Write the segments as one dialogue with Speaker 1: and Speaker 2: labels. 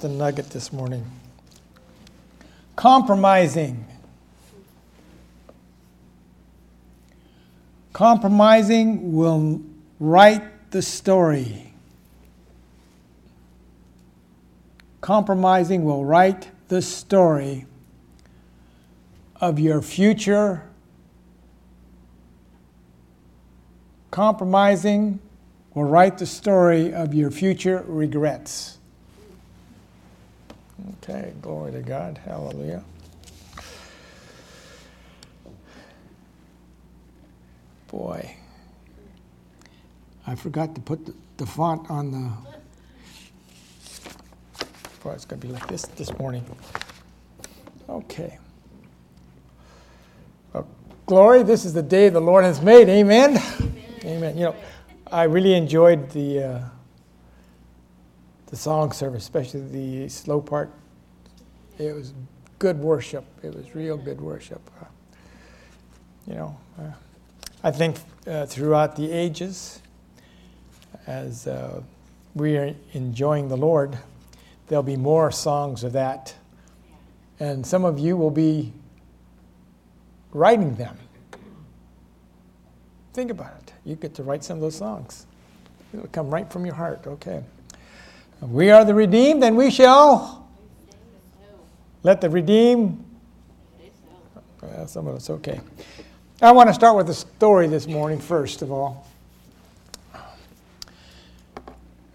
Speaker 1: something nugget this morning. Compromising. Compromising will write the story. Compromising will write the story of your future. Compromising will write the story of your future regrets. Okay, glory to God. Hallelujah. Boy, I forgot to put the, the font on the. Boy, it's going to be like this this morning. Okay. Well, glory, this is the day the Lord has made. Amen. Amen. Amen. You know, I really enjoyed the. Uh, the song service, especially the slow part. It was good worship. It was real good worship. Uh, you know, uh, I think uh, throughout the ages, as uh, we are enjoying the Lord, there'll be more songs of that. And some of you will be writing them. Think about it. You get to write some of those songs. It'll come right from your heart, okay? We are the redeemed, and we shall let the redeemed. Well, some of us, okay. I want to start with a story this morning, first of all.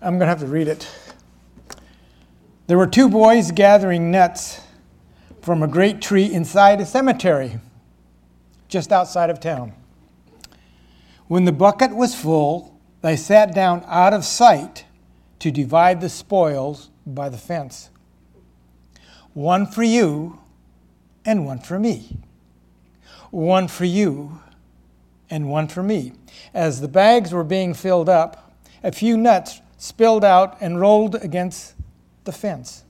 Speaker 1: I'm going to have to read it. There were two boys gathering nuts from a great tree inside a cemetery just outside of town. When the bucket was full, they sat down out of sight to divide the spoils by the fence. One for you and one for me. One for you and one for me. As the bags were being filled up, a few nuts spilled out and rolled against the fence.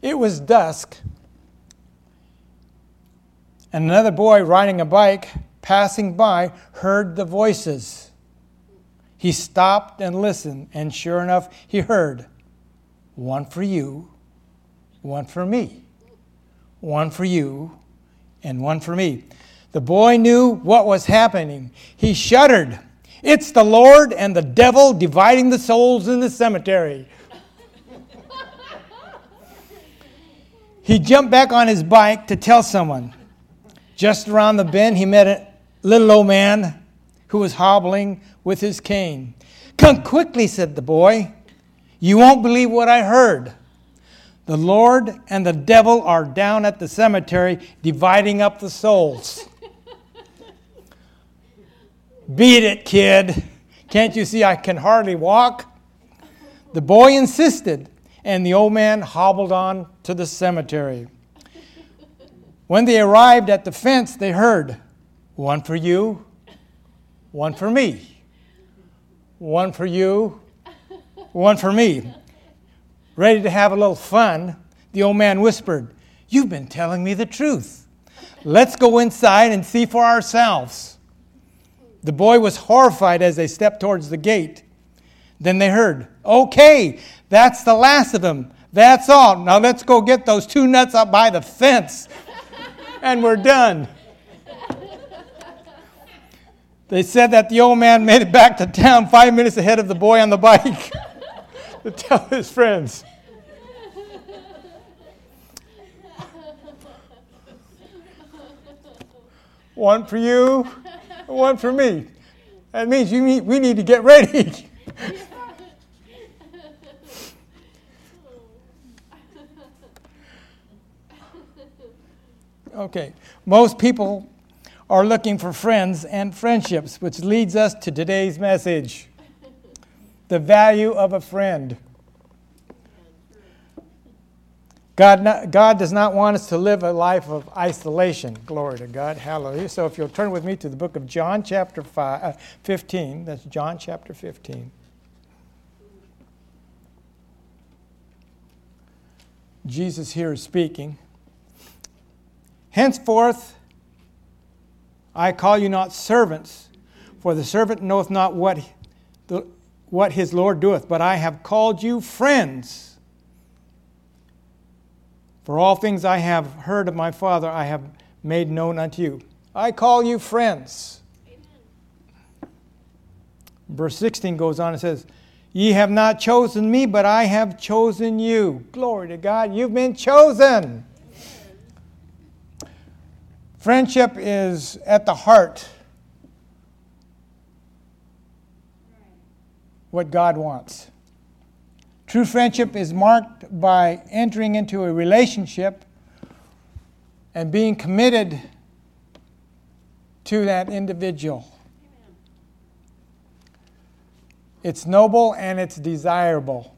Speaker 1: It was dusk, and another boy riding a bike passing by heard the voices. He stopped and listened, and sure enough, he heard one for you, one for me, one for you, and one for me. The boy knew what was happening. He shuddered. It's the Lord and the devil dividing the souls in the cemetery. he jumped back on his bike to tell someone. Just around the bend, he met a little old man who was hobbling with his cane. Come quickly, said the boy. You won't believe what I heard. The Lord and the devil are down at the cemetery dividing up the souls. Beat it, kid. Can't you see I can hardly walk? The boy insisted, and the old man hobbled on to the cemetery. When they arrived at the fence, they heard, One for you, one for me one for you, one for me. Ready to have a little fun, the old man whispered, You've been telling me the truth. Let's go inside and see for ourselves. The boy was horrified as they stepped towards the gate. Then they heard, Okay, that's the last of them. That's all. Now let's go get those two nuts up by the fence. and we're done. They said that the old man made it back to town five minutes ahead of the boy on the bike to tell his friends. One for you, one for me. That means you need, we need to get ready. okay, most people are looking for friends and friendships, which leads us to today's message the value of a friend. God, not, God does not want us to live a life of isolation. Glory to God. Hallelujah. So if you'll turn with me to the book of John, chapter five, uh, 15, that's John chapter 15. Jesus here is speaking. Henceforth, I call you not servants, for the servant knoweth not what, the, what his Lord doeth, but I have called you friends. For all things I have heard of my Father, I have made known unto you. I call you friends. Amen. Verse 16 goes on and says, Ye have not chosen me, but I have chosen you. Glory to God. You've been chosen. Friendship is at the heart what God wants. True friendship is marked by entering into a relationship and being committed to that individual. It's noble and it's desirable.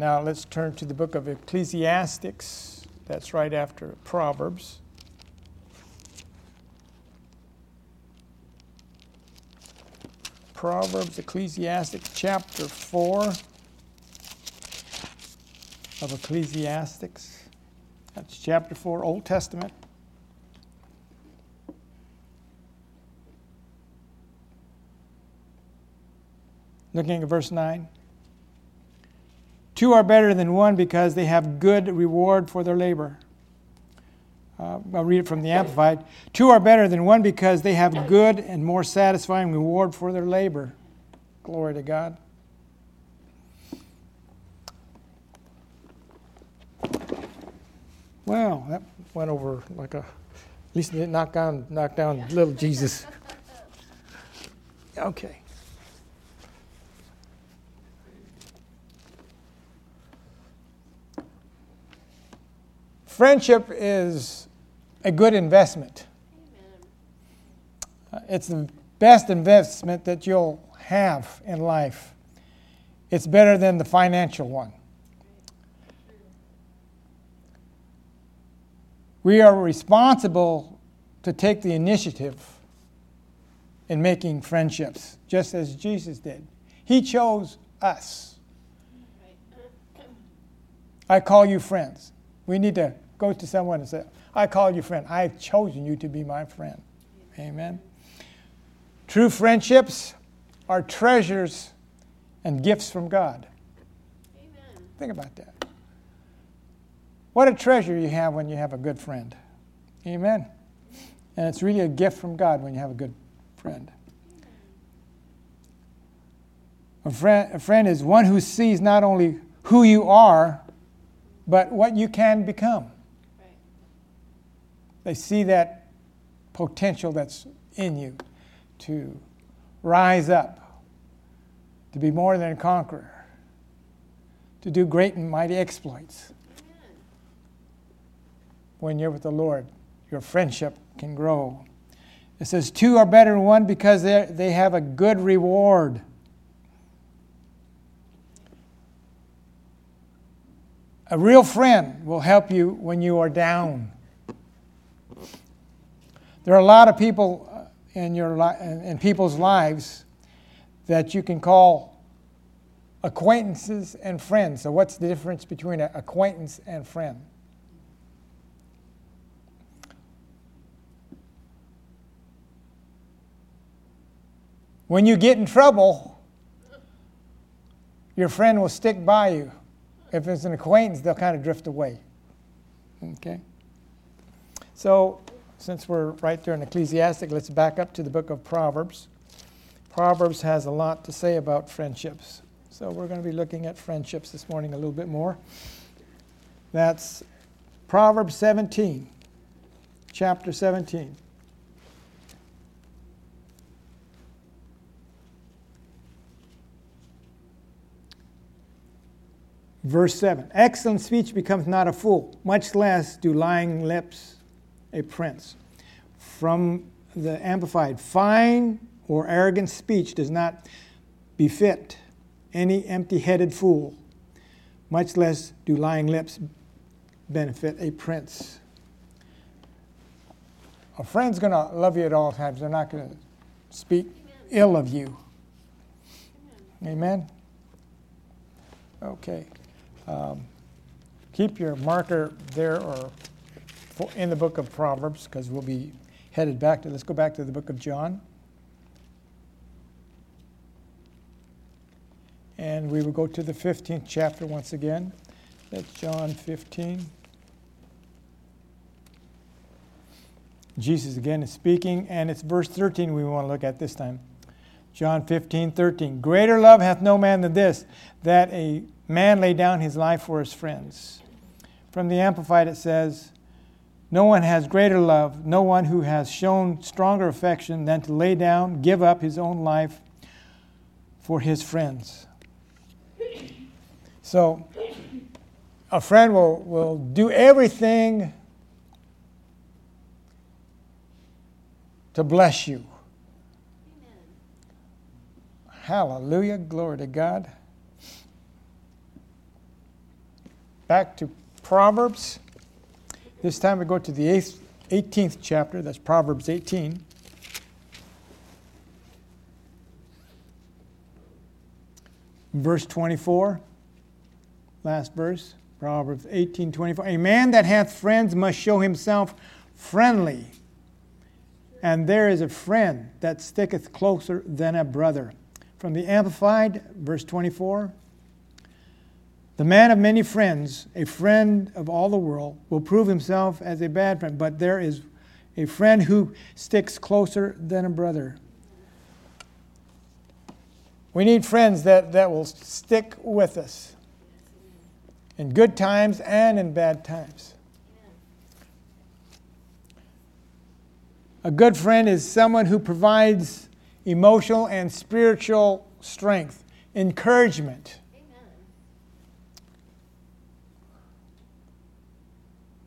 Speaker 1: Now let's turn to the book of Ecclesiastics. That's right after Proverbs. Proverbs, Ecclesiastics, chapter 4 of Ecclesiastics. That's chapter 4, Old Testament. Looking at verse 9. Two are better than one because they have good reward for their labor. Uh, I'll read it from the Amplified. Two are better than one because they have good and more satisfying reward for their labor. Glory to God. Well, that went over like a, at least it didn't knock down, knock down little Jesus. Okay. Friendship is a good investment. Uh, it's the best investment that you'll have in life. It's better than the financial one. We are responsible to take the initiative in making friendships, just as Jesus did. He chose us. I call you friends. We need to go to someone and says, I call you friend. I've chosen you to be my friend. Amen. True friendships are treasures and gifts from God. Amen. Think about that. What a treasure you have when you have a good friend. Amen. And it's really a gift from God when you have a good friend. A friend, a friend is one who sees not only who you are, but what you can become. They see that potential that's in you to rise up, to be more than a conqueror, to do great and mighty exploits. When you're with the Lord, your friendship can grow. It says, Two are better than one because they have a good reward. A real friend will help you when you are down. There are a lot of people uh, in, your li- in people's lives that you can call acquaintances and friends. So, what's the difference between an acquaintance and friend? When you get in trouble, your friend will stick by you. If it's an acquaintance, they'll kind of drift away. Okay? So, since we're right there in Ecclesiastic, let's back up to the book of Proverbs. Proverbs has a lot to say about friendships. So we're going to be looking at friendships this morning a little bit more. That's Proverbs 17, chapter 17. Verse 7 Excellent speech becomes not a fool, much less do lying lips a prince. From the Amplified, fine or arrogant speech does not befit any empty headed fool, much less do lying lips benefit a prince. A friend's going to love you at all times. They're not going to speak Amen. ill of you. Amen. Amen? Okay. Um, keep your marker there or in the book of Proverbs because we'll be headed back to, let's go back to the book of John. And we will go to the 15th chapter once again. That's John 15. Jesus again is speaking, and it's verse 13 we want to look at this time. John 15, 13. Greater love hath no man than this, that a man lay down his life for his friends. From the Amplified, it says, No one has greater love, no one who has shown stronger affection than to lay down, give up his own life for his friends. So, a friend will, will do everything to bless you. Hallelujah. Glory to God. Back to Proverbs. This time we go to the eighth, 18th chapter. That's Proverbs 18. Verse 24. Last verse. Proverbs 18 24. A man that hath friends must show himself friendly. And there is a friend that sticketh closer than a brother. From the Amplified, verse 24 The man of many friends, a friend of all the world, will prove himself as a bad friend, but there is a friend who sticks closer than a brother. We need friends that, that will stick with us in good times and in bad times. A good friend is someone who provides emotional and spiritual strength, encouragement.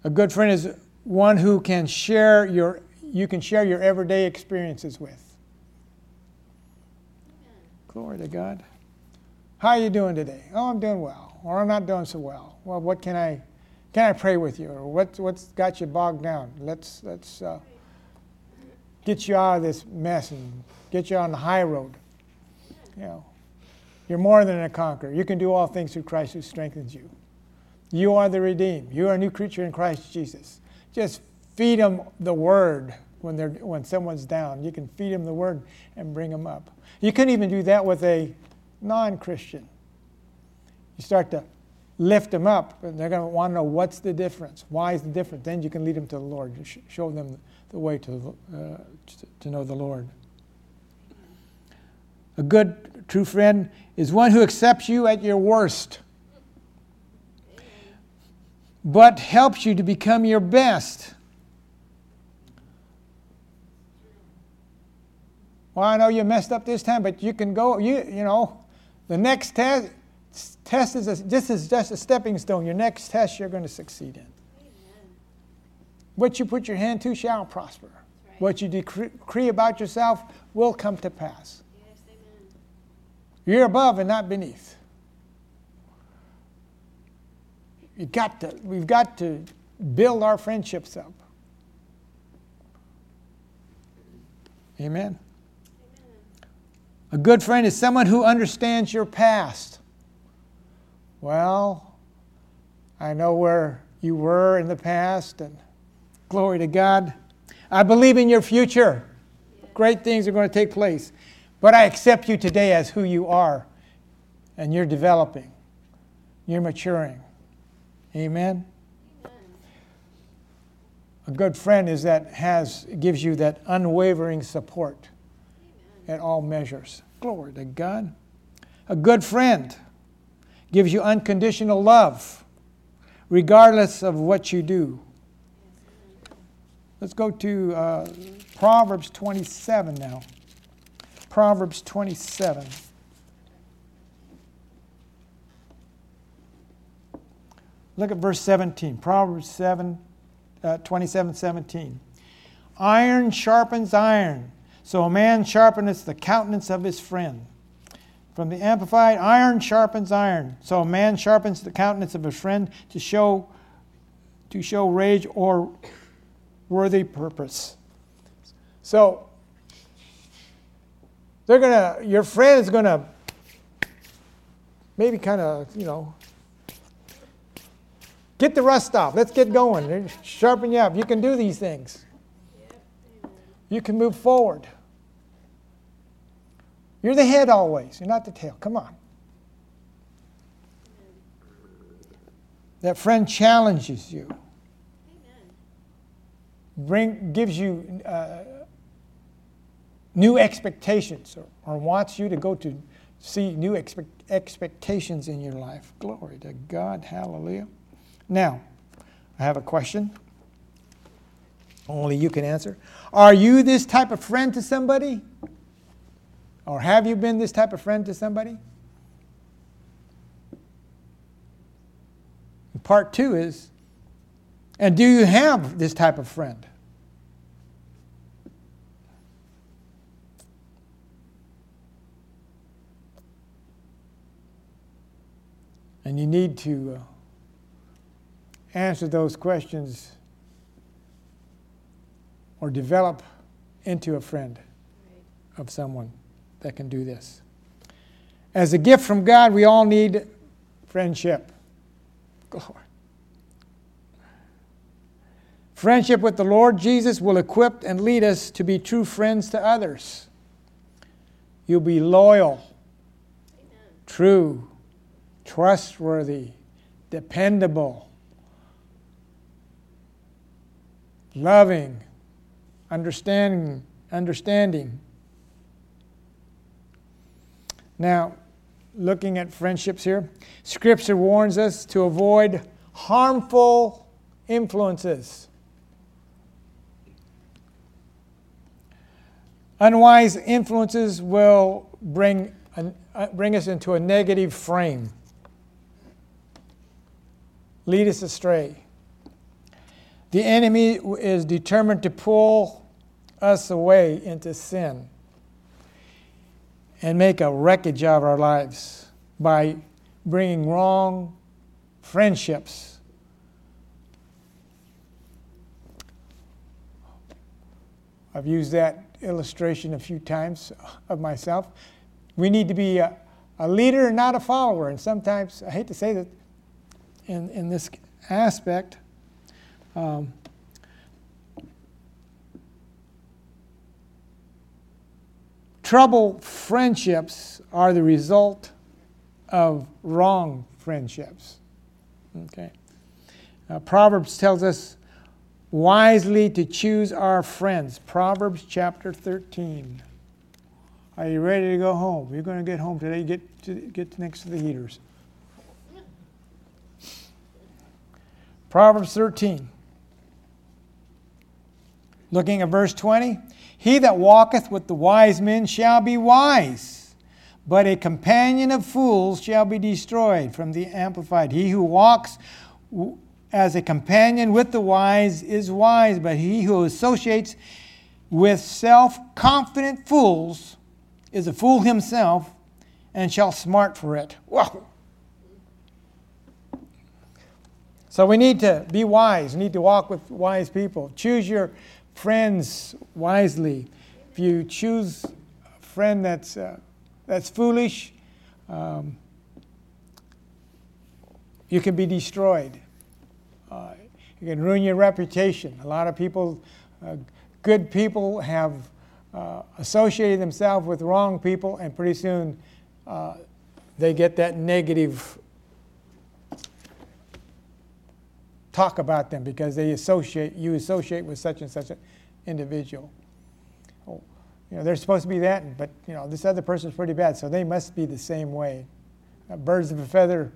Speaker 1: A good friend is one who can share your you can share your everyday experiences with. Glory to God. How are you doing today? Oh, I'm doing well. Or I'm not doing so well. Well, what can I can I pray with you? Or what what's got you bogged down? Let's let's uh, get you out of this mess and get you on the high road. You know, you're more than a conqueror. You can do all things through Christ who strengthens you. You are the redeemed. You are a new creature in Christ Jesus. Just feed them the word when they're when someone's down. You can feed them the word and bring them up. You can even do that with a non-Christian. You start to lift them up, and they're going to want to know what's the difference. Why is the difference? Then you can lead them to the Lord. Show them the way to, uh, to know the Lord. A good, true friend is one who accepts you at your worst, but helps you to become your best. Well, I know you messed up this time, but you can go, you, you know, the next test, test is a, this is just a stepping stone. Your next test you're going to succeed in. What you put your hand to shall prosper. Right. What you decree about yourself will come to pass. Yes, You're above and not beneath. You got to, we've got to build our friendships up. Amen. Amen. A good friend is someone who understands your past. Well, I know where you were in the past, and Glory to God. I believe in your future. Great things are going to take place. But I accept you today as who you are. And you're developing, you're maturing. Amen. A good friend is that has gives you that unwavering support Amen. at all measures. Glory to God. A good friend gives you unconditional love, regardless of what you do. Let's go to uh, Proverbs 27 now. Proverbs 27. Look at verse 17. Proverbs 7, uh, 27 17. Iron sharpens iron, so a man sharpeneth the countenance of his friend. From the Amplified, iron sharpens iron, so a man sharpens the countenance of a friend to show, to show rage or worthy purpose. So, they're to, your friend is going to maybe kind of, you know, Get the rust off. Let's get going. Sharpen you up. You can do these things. You can move forward. You're the head always. You're not the tail. Come on. That friend challenges you. Bring gives you uh, new expectations, or, or, wants you to go to see new expe- expectations in your life. Glory to God. Hallelujah. Now, I have a question. Only you can answer. Are you this type of friend to somebody? Or have you been this type of friend to somebody? Part two is, and do you have this type of friend? And you need to uh, answer those questions or develop into a friend of someone that can do this. As a gift from God, we all need friendship. Glory. Friendship with the Lord Jesus will equip and lead us to be true friends to others. You'll be loyal, Amen. true, trustworthy, dependable, loving, understanding, understanding. Now, looking at friendships here, Scripture warns us to avoid harmful influences. Unwise influences will bring, uh, bring us into a negative frame, lead us astray. The enemy is determined to pull us away into sin and make a wreckage of our lives by bringing wrong friendships. I've used that illustration a few times of myself. We need to be a, a leader, and not a follower. And sometimes, I hate to say that in, in this aspect, um, Trouble friendships are the result of wrong friendships. Okay. Uh, Proverbs tells us wisely to choose our friends. Proverbs chapter 13. Are you ready to go home? You're going to get home today. Get to, get next to the heaters. Proverbs 13. Looking at verse 20. He that walketh with the wise men shall be wise, but a companion of fools shall be destroyed. From the Amplified. He who walks as a companion with the wise is wise, but he who associates with self confident fools is a fool himself and shall smart for it. Whoa. So we need to be wise. We need to walk with wise people. Choose your friends wisely. If you choose a friend that's, uh, that's foolish, um, you can be destroyed. Uh, you can ruin your reputation. A lot of people, uh, good people, have uh, associated themselves with wrong people, and pretty soon uh, they get that negative talk about them because they associate you associate with such and such an individual. Oh, you know, they're supposed to be that, but you know, this other person is pretty bad, so they must be the same way. Uh, birds of a feather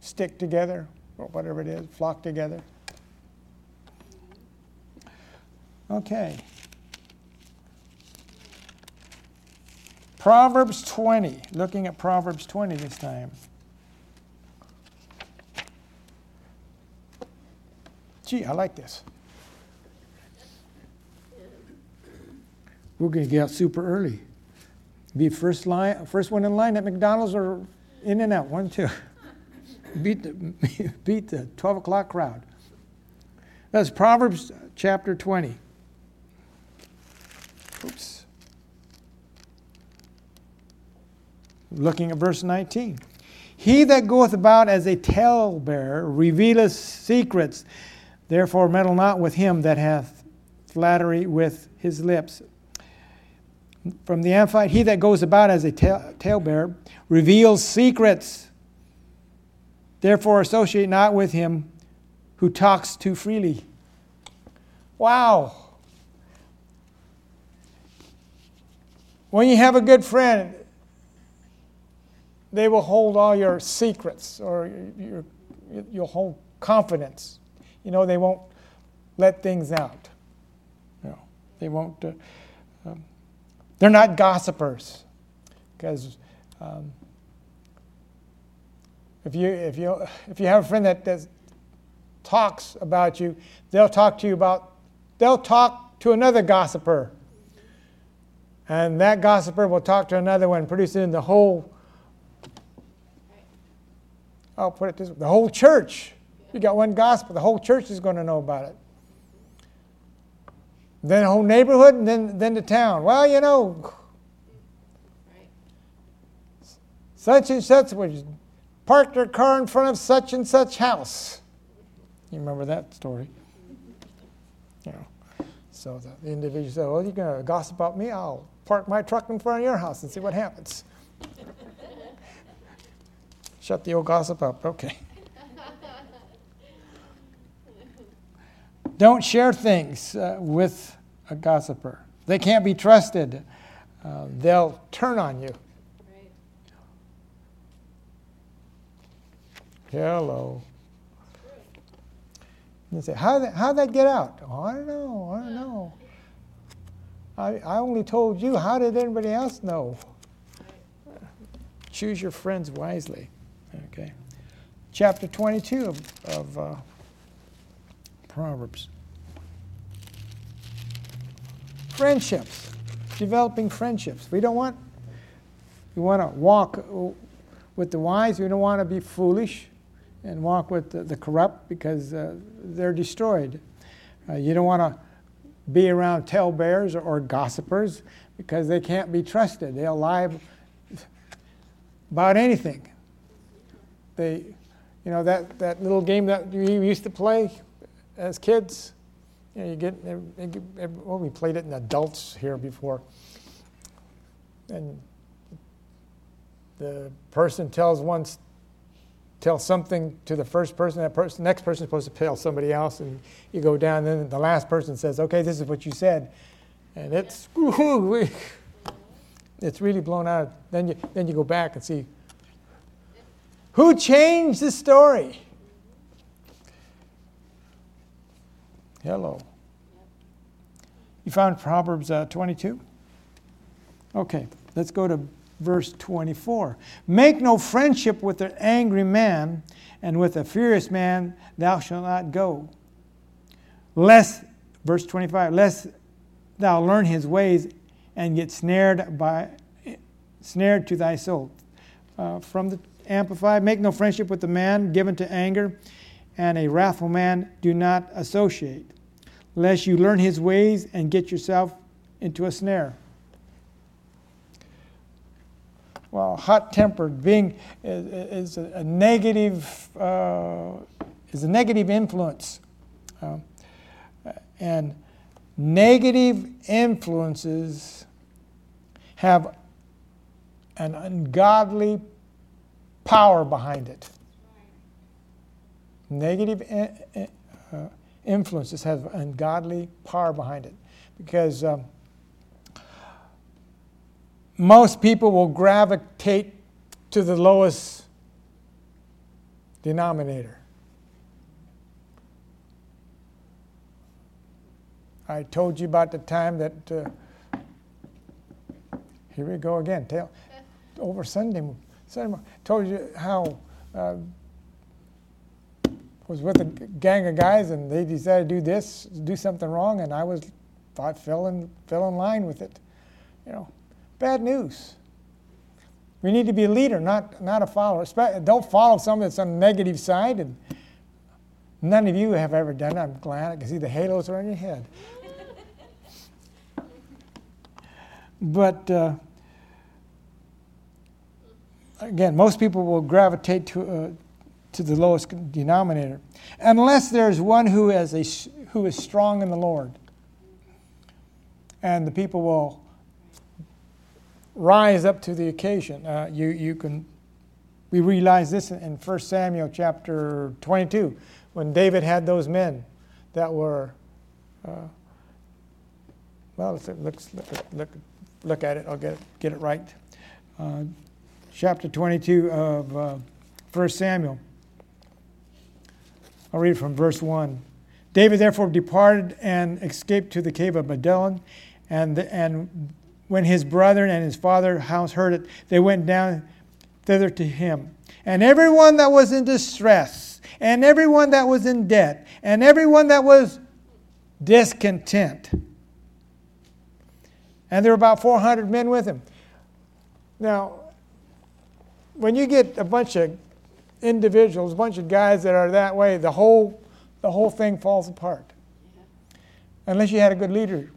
Speaker 1: stick together, or whatever it is, flock together. Okay. Proverbs 20, looking at Proverbs 20 this time. Gee, I like this. We're going to get out super early. Be first line, first one in line at McDonald's or In-N-Out, one, two. beat the, beat the 12 o'clock crowd. That's Proverbs chapter 20. Oops. Looking at verse 19. He that goeth about as a talebearer revealeth secrets. Therefore, meddle not with him that hath flattery with his lips. From the Amplified, he that goes about as a talebearer reveals secrets. Therefore, associate not with him who talks too freely. Wow. When you have a good friend, they will hold all your secrets or your, you'll hold confidence. You know, they won't let things out. You know, they won't, uh, um, they're not gossipers. Because um, if, you, if, you, if you have a friend that does, talks about you, they'll talk to you about, they'll talk to another gossiper. And that gossiper will talk to another one, producing the whole I'll put it this the whole church. You got one gospel, the whole church is going to know about it. Then the whole neighborhood, and then, then the town. Well, you know, such and such was parked their car in front of such and such house. You remember that story? You know. So the individual said, Well, you're going to gossip about me? I'll park my truck in front of your house and see what happens. Shut the old gossip up. Okay. Don't share things uh, with a gossiper. They can't be trusted. Uh, they'll turn on you. Right. Hello. You say, how did, how did that get out? Oh, I don't know. I don't know. I, I only told you. How did anybody else know? Choose your friends wisely. Okay. Chapter 22 of, of uh, Proverbs. Friendships, developing friendships. We don't want, we want to walk with the wise. We don't want to be foolish and walk with the, the corrupt because uh, they're destroyed. Uh, you don't want to be around talebearers or, or gossipers because they can't be trusted. They'll lie about anything. They, you know, that, that little game that we used to play as kids. You know, you get, well, we played it in adults here before. And the person tells one, tells something to the first person, that person, next person is supposed to tell somebody else, and you go down, and then the last person says, okay, this is what you said. And it's, it's really blown out. Then you, then you go back and see who changed the story? Hello. You found Proverbs uh, 22? Okay, let's go to verse 24. Make no friendship with an angry man, and with a furious man thou shalt not go. Lest, verse 25, lest thou learn his ways and get snared by snared to thy soul. Uh, from the Amplified, make no friendship with a man given to anger, and a wrathful man do not associate, lest you learn his ways and get yourself into a snare. Well, hot tempered, being is, a, negative uh, is a negative influence, uh, and negative influences have an ungodly power behind it. Negative uh, influences have ungodly power behind it. Because um, most people will gravitate to the lowest denominator. I told you about the time that, uh, here we go again, tell, over Sunday Sunday told you how uh, was with a gang of guys and they decided to do this, do something wrong, and I was I fell in fell in line with it. You know, bad news. We need to be a leader, not not a follower. Don't follow someone that's on the negative side. And none of you have ever done it. I'm glad I can see the halos are on your head. but. Uh, again, most people will gravitate to, uh, to the lowest denominator, unless there's one who, has a, who is strong in the Lord. And the people will rise up to the occasion. Uh, you, you can We realize this in 1 Samuel chapter 22 when David had those men that were, uh, well, let's look, look, look, at it. I'll get it, get it right. Uh, chapter 22 of uh, 1 Samuel. I'll read from verse 1. David therefore departed and escaped to the cave of Adullam, and, and when his brethren and his father's house heard it, they went down thither to him. And everyone that was in distress, and everyone that was in debt, and everyone that was discontent. And there were about 400 men with him. Now, when you get a bunch of individuals, a bunch of guys that are that way, the whole, the whole thing falls apart. Unless you had a good leader.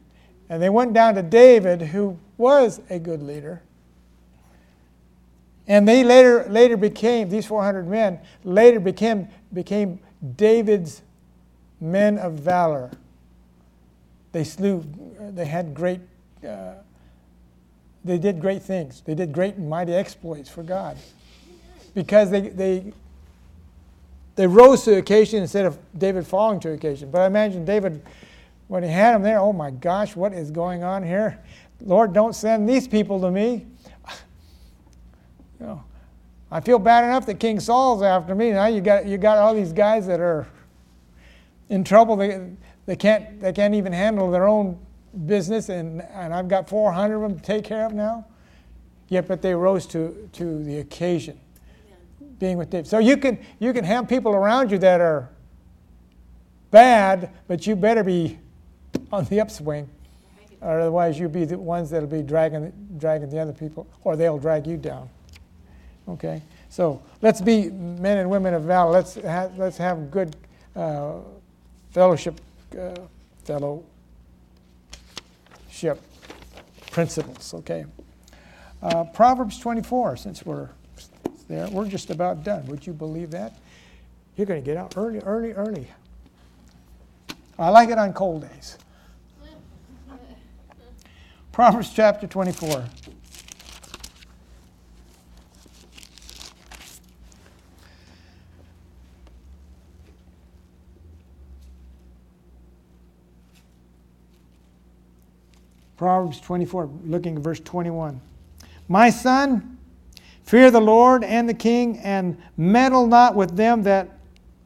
Speaker 1: And they went down to David, who was a good leader. And they later, later became, these 400 men, later became, became David's men of valor. They slew, they had great, uh, they did great things. They did great and mighty exploits for God. Because they, they, they rose to the occasion instead of David falling to the occasion. But I imagine David, when he had them there, oh my gosh, what is going on here? Lord, don't send these people to me. You know, I feel bad enough that King Saul's after me. Now you got you got all these guys that are in trouble. They, they can't they can't even handle their own business, and, and I've got 400 of them to take care of now. Yet, but they rose to, to the occasion, being with David. So you can you can have people around you that are bad, but you better be on the upswing, or otherwise you'll be the ones that'll be dragging dragging the other people, or they'll drag you down. Okay? So let's be men and women of valor. Let's have, let's have good uh, fellowship, uh, fellowship principles. Okay? Uh, Proverbs 24, since we're there, we're just about done. Would you believe that? You're going to get out early, early, early. I like it on cold days. Proverbs chapter 24. Proverbs 24, looking at verse 21. My son, fear the Lord and the king, and meddle not with them that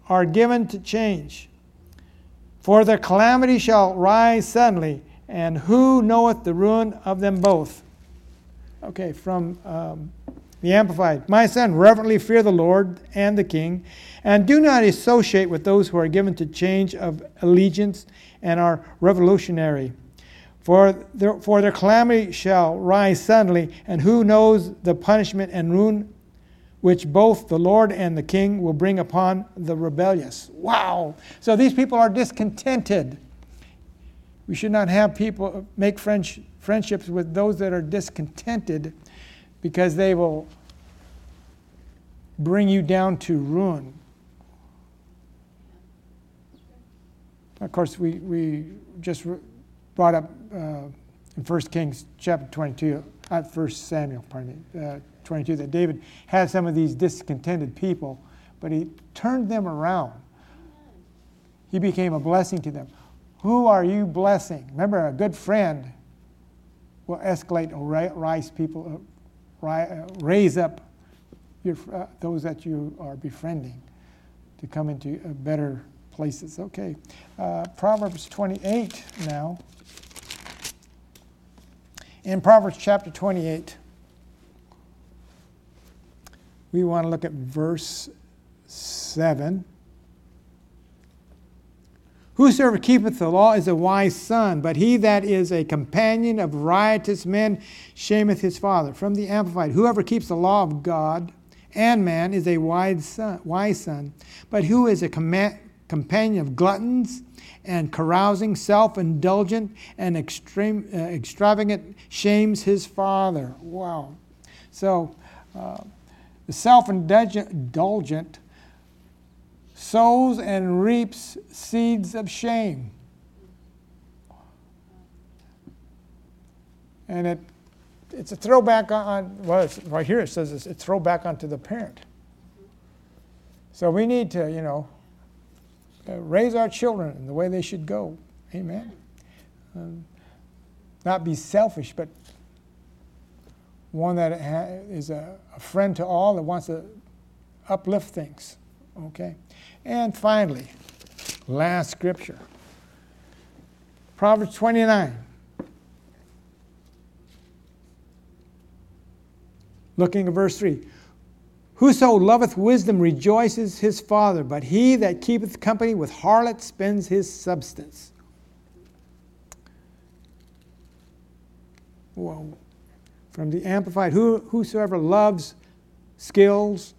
Speaker 1: are given to change. For their calamity shall rise suddenly, and who knoweth the ruin of them both? Okay, from um, the Amplified. My son, reverently fear the Lord and the king, and do not associate with those who are given to change of allegiance and are revolutionary for their, for their calamity shall rise suddenly, and who knows the punishment and ruin which both the Lord and the king will bring upon the rebellious. Wow! So these people are discontented. We should not have people uh, make friends, friendships with those that are discontented because they will bring you down to ruin. Of course, we, we just brought up uh, in 1 Kings chapter 22, not 1 Samuel, pardon me, uh, 22, that David had some of these discontented people, but he turned them around. He became a blessing to them. Who are you blessing? Remember, a good friend will escalate or rise people, uh, uh, raise up your, uh, those that you are befriending to come into better places. Okay, uh, Proverbs 28 now in Proverbs chapter 28, we want to look at verse 7. Whosoever keepeth the law is a wise son, but he that is a companion of riotous men shameth his father. From the Amplified, whoever keeps the law of God and man is a wise son, wise son but who is a com- companion of gluttons and carousing, self indulgent, and extreme, uh, extravagant shames his father. Wow. So, uh, the self indulgent sows and reaps seeds of shame. And it, it's a throwback on, well, right here it says it's a throwback onto the parent. So we need to, you know, raise our children in the way they should go. Amen. Um, not be selfish, but one that ha- is a, a friend to all that wants to uplift things. Okay? And finally, last scripture Proverbs 29. Looking at verse 3. Whoso loveth wisdom rejoices his father, but he that keepeth company with harlots spends his substance. Whoa. From the Amplified, Who, whosoever loves skills,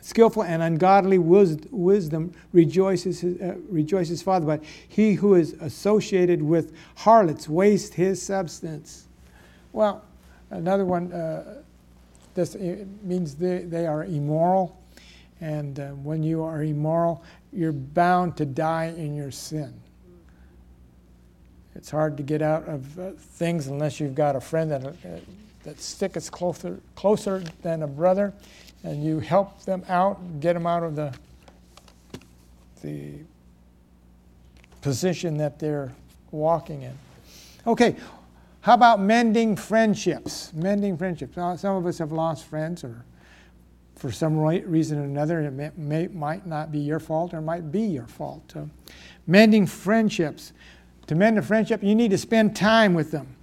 Speaker 1: skillful and ungodly wisdom rejoices his, uh, rejoices father, but he who is associated with harlots wastes his substance. Well, another one, uh, this means they, they are immoral. And uh, when you are immoral, you're bound to die in your sin. It's hard to get out of uh, things unless you've got a friend that, uh, that sticks closer, closer than a brother, and you help them out get them out of the, the position that they're walking in. Okay, how about mending friendships? Mending friendships. some of us have lost friends, or for some reason or another, it may, may, might not be your fault or might be your fault. Uh, mending friendships. To mend a friendship, you need to spend time with them.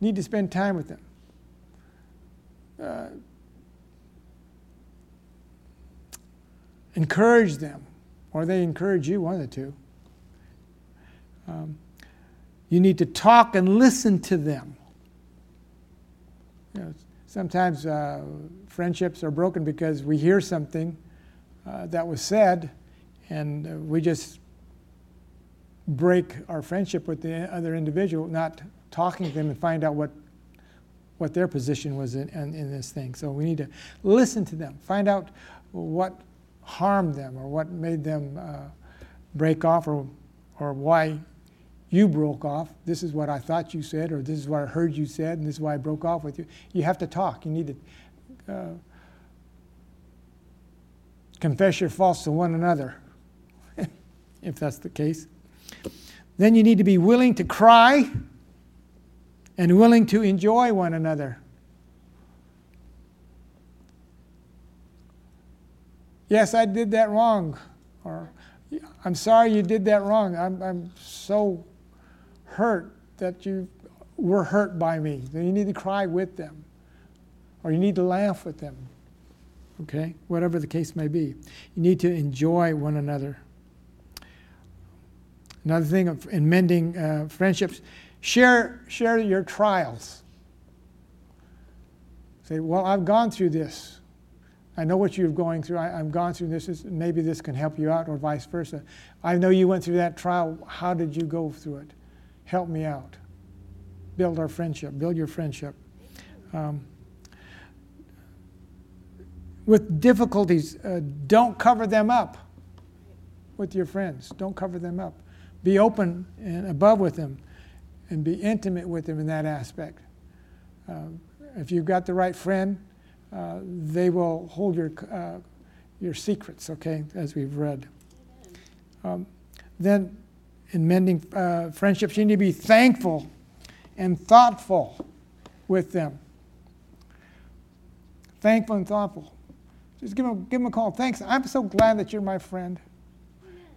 Speaker 1: Need to spend time with them. Uh, encourage them, or they encourage you, one of the two. Um, you need to talk and listen to them. You know, sometimes uh, friendships are broken because we hear something uh, that was said and we just break our friendship with the other individual, not talking to them and find out what, what their position was in, in, in this thing. So we need to listen to them, find out what harmed them or what made them uh, break off or, or why you broke off. This is what I thought you said, or this is what I heard you said, and this is why I broke off with you. You have to talk. You need to uh, confess your faults to one another, if that's the case. Then you need to be willing to cry and willing to enjoy one another. Yes, I did that wrong. Or, I'm sorry you did that wrong. I'm, I'm so hurt that you were hurt by me. Then you need to cry with them, or you need to laugh with them. Okay? Whatever the case may be. You need to enjoy one another. Another thing in mending uh, friendships, share, share your trials. Say, well, I've gone through this. I know what you're going through. I, have gone through this. Maybe this can help you out, or vice versa. I know you went through that trial. How did you go through it? Help me out. Build our friendship, build your friendship. Um, with difficulties, uh, don't cover them up with your friends. Don't cover them up. Be open and above with them and be intimate with them in that aspect. Um, if you've got the right friend, uh, they will hold your, uh, your secrets, okay, as we've read. Um, then in mending uh, friendships, you need to be thankful and thoughtful with them. Thankful and thoughtful. Just give them, give them a call. Thanks. I'm so glad that you're my friend.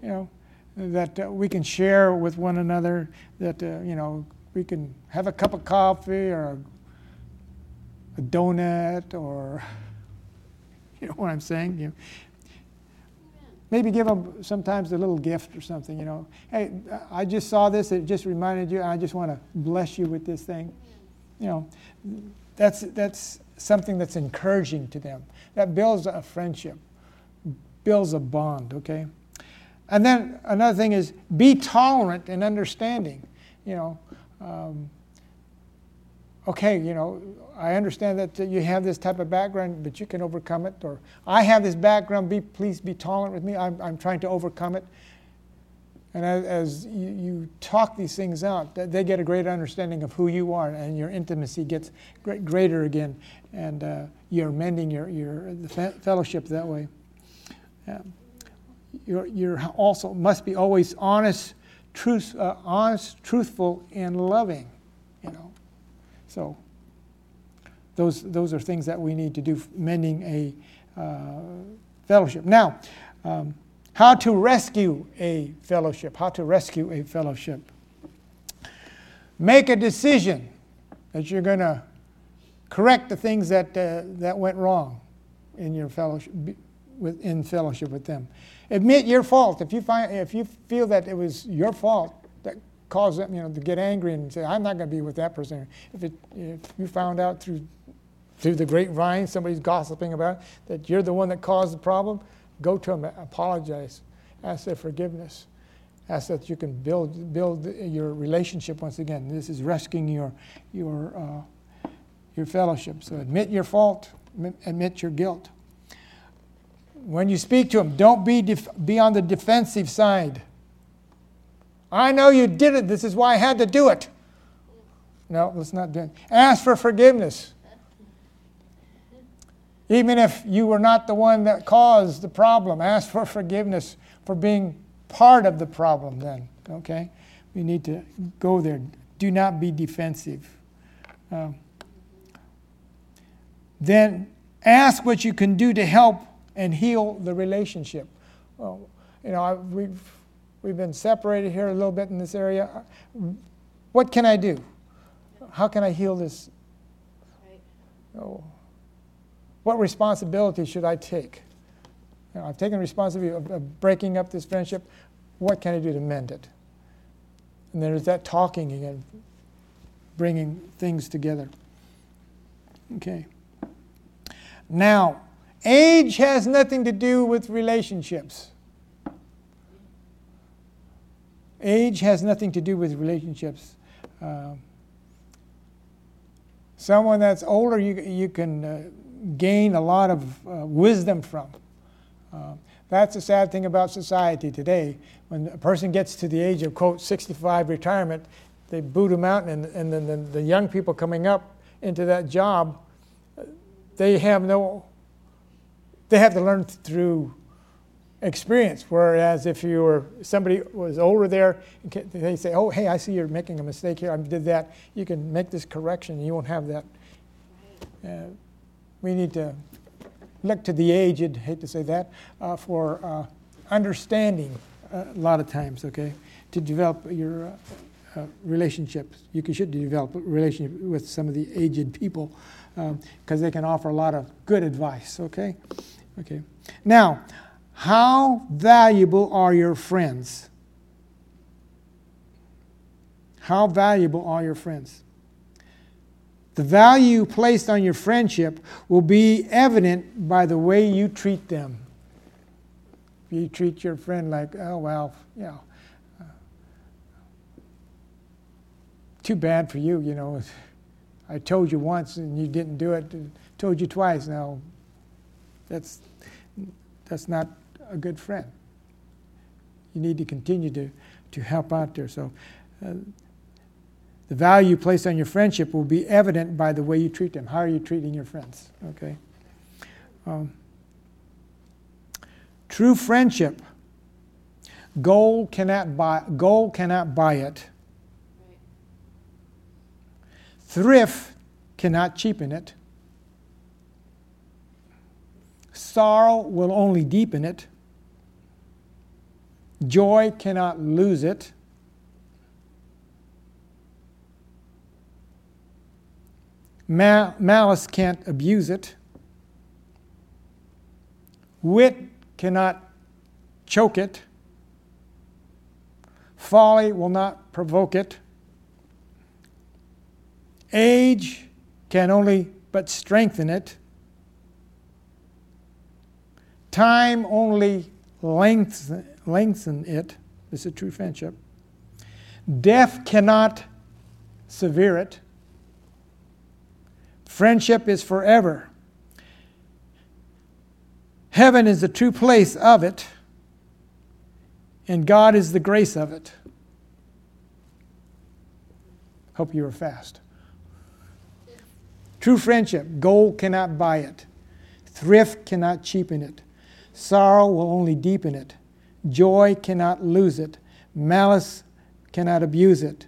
Speaker 1: You know, that uh, we can share with one another, that, uh, you know, we can have a cup of coffee or a, donut or, you know what I'm saying? You know, Maybe give them sometimes a little gift or something, you know. Hey, I just saw this, it just reminded you, I just want to bless you with this thing. You know, that's, that's something that's encouraging to them. That builds a friendship, builds a bond, okay? And then another thing is be tolerant and understanding. You know, um, okay, you know, I understand that you have this type of background, but you can overcome it. Or I have this background, be, please be tolerant with me. I'm, I'm trying to overcome it. And as, as you, you, talk these things out, they get a great understanding of who you are, and your intimacy gets great, greater again. And uh, you're mending your, your fellowship that way. You're, you're also must be always honest, truth, uh, honest, truthful, and loving. So those those are things that we need to do, mending a uh, fellowship. Now, um, how to rescue a fellowship? How to rescue a fellowship? Make a decision that you're going to correct the things that, uh, that went wrong in your fellowship, with, in fellowship with them. Admit your fault. If you, find, if you feel that it was your fault that caused them you know, to get angry and say, I'm not going to be with that person. If, it, if you found out through, through the grapevine, somebody's gossiping about it, that you're the one that caused the problem, go to them, apologize, ask their forgiveness ask that you can build, build your relationship once again. This is rescuing your, your, uh, your fellowship. So admit your fault, admit your guilt. When you speak to them, don't be, def- be on the defensive side. I know you did it. This is why I had to do it. No, let's not do it. Ask for forgiveness. Even if you were not the one that caused the problem, ask for forgiveness for being part of the problem then, okay? We need to go there. Do not be defensive. Um, then ask what you can do to help and heal the relationship. Well, you know, I, we've, we've been separated here a little bit in this area. What can I do? How can I heal this? Oh, what responsibility should I take? You know, I've taken responsibility of, of breaking up this friendship. What can I do to mend it? And there's that talking again, bringing things together. Okay. Now, age has nothing to do with relationships. Age has nothing to do with relationships. Uh, someone that's older, you, you can uh, gain a lot of uh, wisdom from. Uh, that's the sad thing about society today. When a person gets to the age of, quote, 65 retirement, they boot them out, and, and then the, the young people coming up into that job, they have no, they have to learn through experience. Whereas if you were somebody was older there, they say, "Oh, hey, I see you're making a mistake here. I did that. You can make this correction. You won't have that." Uh, we need to look to the aged, hate to say that, uh, for uh, understanding uh, a lot of times, okay, to develop your uh, uh, relationships. You should develop a relationship with some of the aged people because um, they can offer a lot of good advice, okay? Okay. Now, how valuable are your friends? How valuable are your friends? The value placed on your friendship will be evident by the way you treat them. If you treat your friend like, oh, well, you know, uh, too bad for you, you know. I told you once and you didn't do it, told you twice. Now, that's, that's not a good friend. You need to continue to, to help out there. So, uh, the value placed on your friendship will be evident by the way you treat them. How are you treating your friends? Okay. Um, true friendship, gold cannot buy. Gold cannot buy it. Thrift cannot cheapen it. Sorrow will only deepen it. Joy cannot lose it. Mal- malice can't abuse it. Wit cannot choke it. Folly will not provoke it. Age can only but strengthen it. Time only lengthen, lengthen it. This is true friendship. Death cannot severe it. Friendship is forever. Heaven is the true place of it, and God is the grace of it. Hope you were fast. True friendship, gold cannot buy it, thrift cannot cheapen it, sorrow will only deepen it, joy cannot lose it, malice cannot abuse it,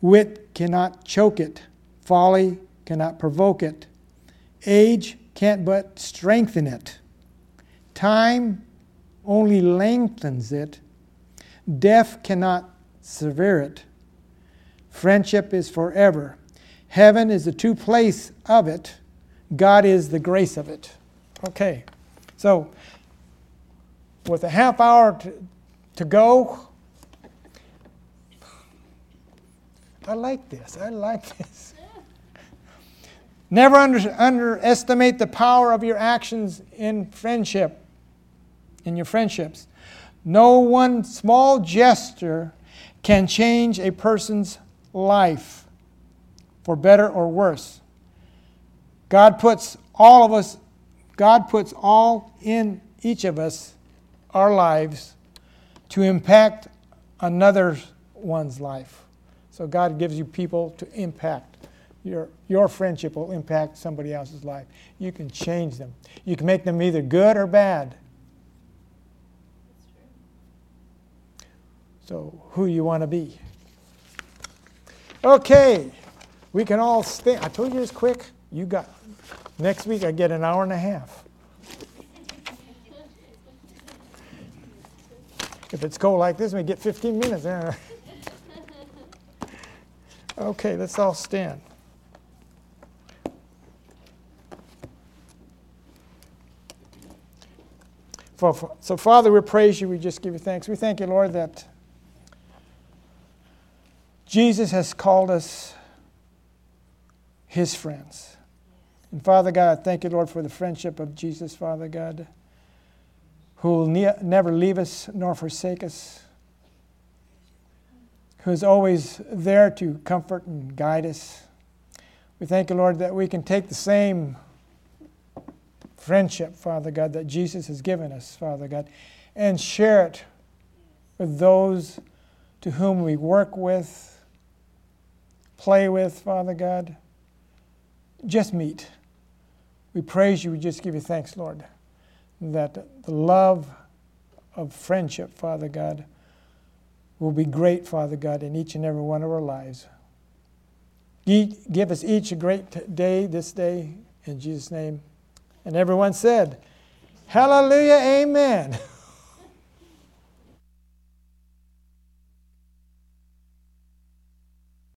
Speaker 1: wit cannot choke it, folly cannot provoke it, age can't but strengthen it, time only lengthens it, death cannot sever it. Friendship is forever. Heaven is the true place of it. God is the grace of it. Okay, so with a half hour to, to go, I like this. I like this. Never under, underestimate the power of your actions in friendship, in your friendships. No one small gesture can change a person's life for better or worse. God puts all of us, God puts all in each of us, our lives, to impact another one's life. So God gives you people to impact. Your, your friendship will impact somebody else's life. You can change them. You can make them either good or bad. So, who you want to be? Okay, we can all stay. I told you it's quick. You got next week. I get an hour and a half. If it's cold like this, we get 15 minutes. okay, let's all stand. For, so, Father, we praise you. We just give you thanks. We thank you, Lord, that Jesus has called us his friends. And Father God, I thank you, Lord, for the friendship of Jesus, Father God, who will ne- never leave us nor forsake us, who is always there to comfort and guide us. We thank you, Lord, that we can take the same friendship, Father God, that Jesus has given us, Father God, and share it with those to whom we work with play with, Father God. Just meet. We praise you. We just give you thanks, Lord, that the love of friendship, Father God, will be great, Father God, in each and every one of our lives. Give us each a great day this day, in Jesus' name. And everyone said, Hallelujah, amen.